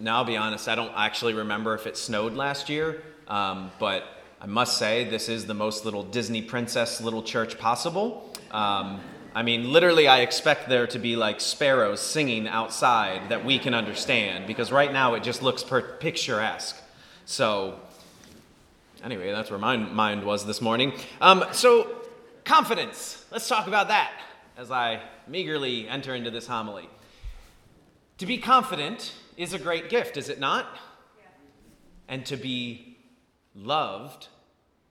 Now, I'll be honest, I don't actually remember if it snowed last year, um, but I must say this is the most little Disney princess little church possible. Um, I mean, literally, I expect there to be like sparrows singing outside that we can understand because right now it just looks per- picturesque. So, anyway, that's where my mind was this morning. Um, so, confidence. Let's talk about that as I meagerly enter into this homily. To be confident is a great gift, is it not? And to be loved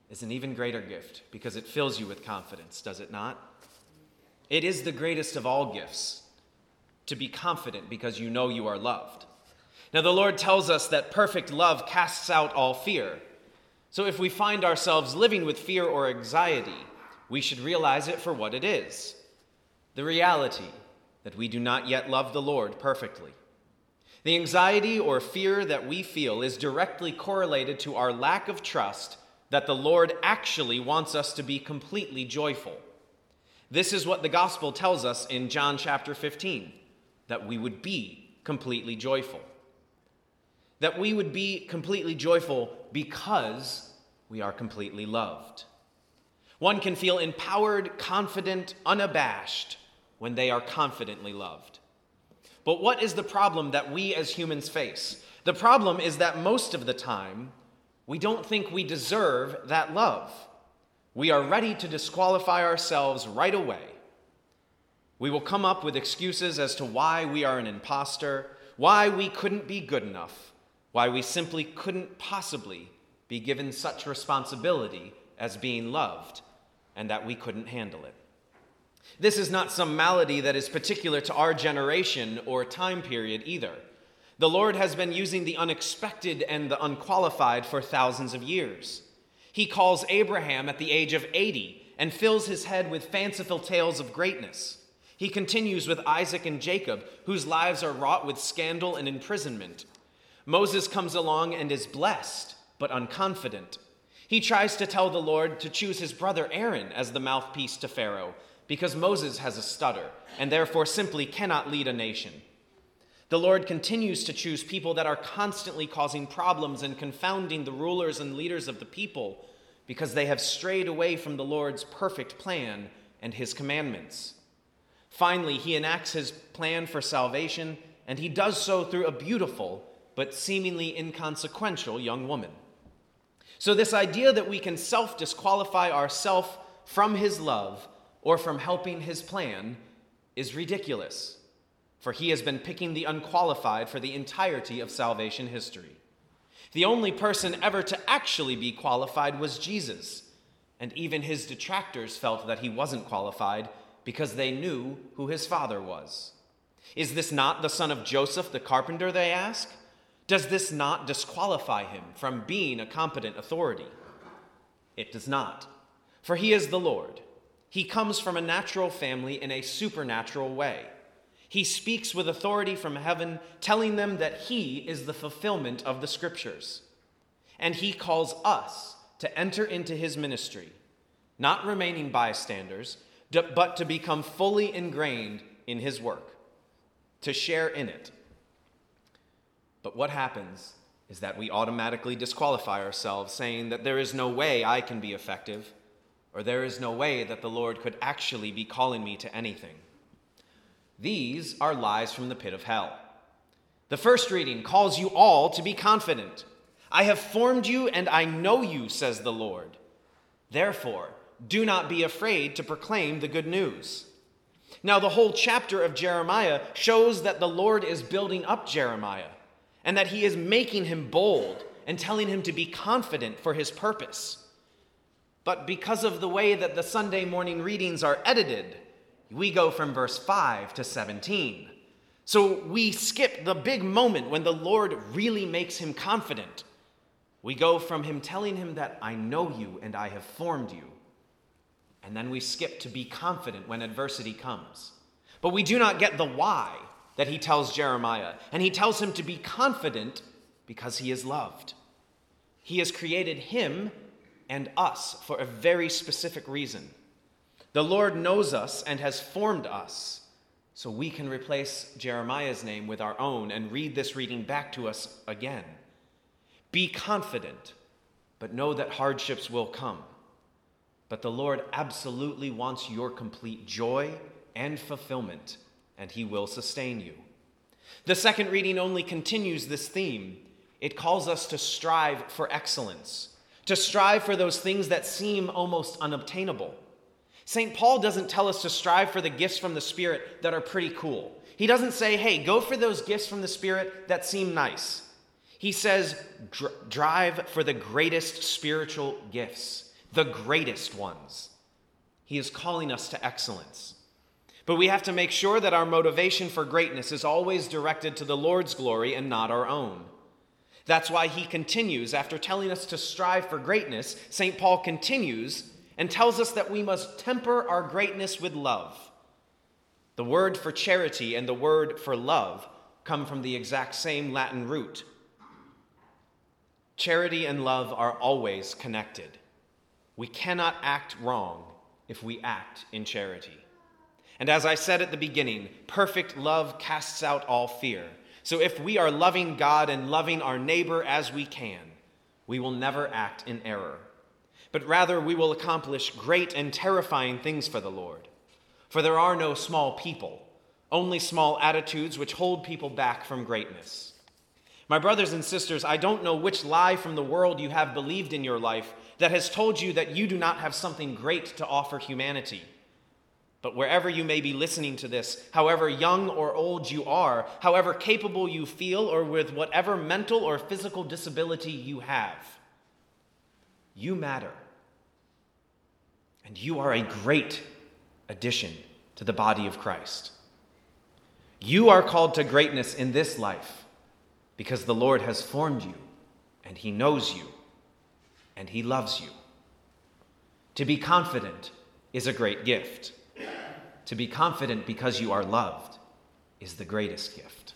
is an even greater gift because it fills you with confidence, does it not? It is the greatest of all gifts to be confident because you know you are loved. Now, the Lord tells us that perfect love casts out all fear. So, if we find ourselves living with fear or anxiety, we should realize it for what it is the reality that we do not yet love the Lord perfectly. The anxiety or fear that we feel is directly correlated to our lack of trust that the Lord actually wants us to be completely joyful. This is what the gospel tells us in John chapter 15 that we would be completely joyful. That we would be completely joyful because we are completely loved. One can feel empowered, confident, unabashed when they are confidently loved. But what is the problem that we as humans face? The problem is that most of the time, we don't think we deserve that love. We are ready to disqualify ourselves right away. We will come up with excuses as to why we are an impostor, why we couldn't be good enough, why we simply couldn't possibly be given such responsibility as being loved, and that we couldn't handle it. This is not some malady that is particular to our generation or time period either. The Lord has been using the unexpected and the unqualified for thousands of years. He calls Abraham at the age of 80 and fills his head with fanciful tales of greatness. He continues with Isaac and Jacob, whose lives are wrought with scandal and imprisonment. Moses comes along and is blessed, but unconfident. He tries to tell the Lord to choose his brother Aaron as the mouthpiece to Pharaoh, because Moses has a stutter and therefore simply cannot lead a nation. The Lord continues to choose people that are constantly causing problems and confounding the rulers and leaders of the people because they have strayed away from the Lord's perfect plan and his commandments. Finally, he enacts his plan for salvation, and he does so through a beautiful but seemingly inconsequential young woman. So, this idea that we can self disqualify ourselves from his love or from helping his plan is ridiculous, for he has been picking the unqualified for the entirety of salvation history. The only person ever to actually be qualified was Jesus, and even his detractors felt that he wasn't qualified because they knew who his father was. Is this not the son of Joseph the carpenter, they ask? Does this not disqualify him from being a competent authority? It does not, for he is the Lord he comes from a natural family in a supernatural way. He speaks with authority from heaven, telling them that he is the fulfillment of the scriptures. And he calls us to enter into his ministry, not remaining bystanders, but to become fully ingrained in his work, to share in it. But what happens is that we automatically disqualify ourselves, saying that there is no way I can be effective or there is no way that the Lord could actually be calling me to anything. These are lies from the pit of hell. The first reading calls you all to be confident. I have formed you and I know you, says the Lord. Therefore, do not be afraid to proclaim the good news. Now, the whole chapter of Jeremiah shows that the Lord is building up Jeremiah and that he is making him bold and telling him to be confident for his purpose. But because of the way that the Sunday morning readings are edited, we go from verse 5 to 17. So we skip the big moment when the Lord really makes him confident. We go from him telling him that I know you and I have formed you. And then we skip to be confident when adversity comes. But we do not get the why that he tells Jeremiah. And he tells him to be confident because he is loved. He has created him and us for a very specific reason. The Lord knows us and has formed us, so we can replace Jeremiah's name with our own and read this reading back to us again. Be confident, but know that hardships will come. But the Lord absolutely wants your complete joy and fulfillment, and He will sustain you. The second reading only continues this theme. It calls us to strive for excellence, to strive for those things that seem almost unobtainable. St. Paul doesn't tell us to strive for the gifts from the Spirit that are pretty cool. He doesn't say, hey, go for those gifts from the Spirit that seem nice. He says, drive for the greatest spiritual gifts, the greatest ones. He is calling us to excellence. But we have to make sure that our motivation for greatness is always directed to the Lord's glory and not our own. That's why he continues, after telling us to strive for greatness, St. Paul continues and tells us that we must temper our greatness with love. The word for charity and the word for love come from the exact same Latin root. Charity and love are always connected. We cannot act wrong if we act in charity. And as I said at the beginning, perfect love casts out all fear. So if we are loving God and loving our neighbor as we can, we will never act in error but rather we will accomplish great and terrifying things for the Lord. For there are no small people, only small attitudes which hold people back from greatness. My brothers and sisters, I don't know which lie from the world you have believed in your life that has told you that you do not have something great to offer humanity. But wherever you may be listening to this, however young or old you are, however capable you feel, or with whatever mental or physical disability you have, you matter. And you are a great addition to the body of Christ. You are called to greatness in this life because the Lord has formed you and He knows you and He loves you. To be confident is a great gift. To be confident because you are loved is the greatest gift.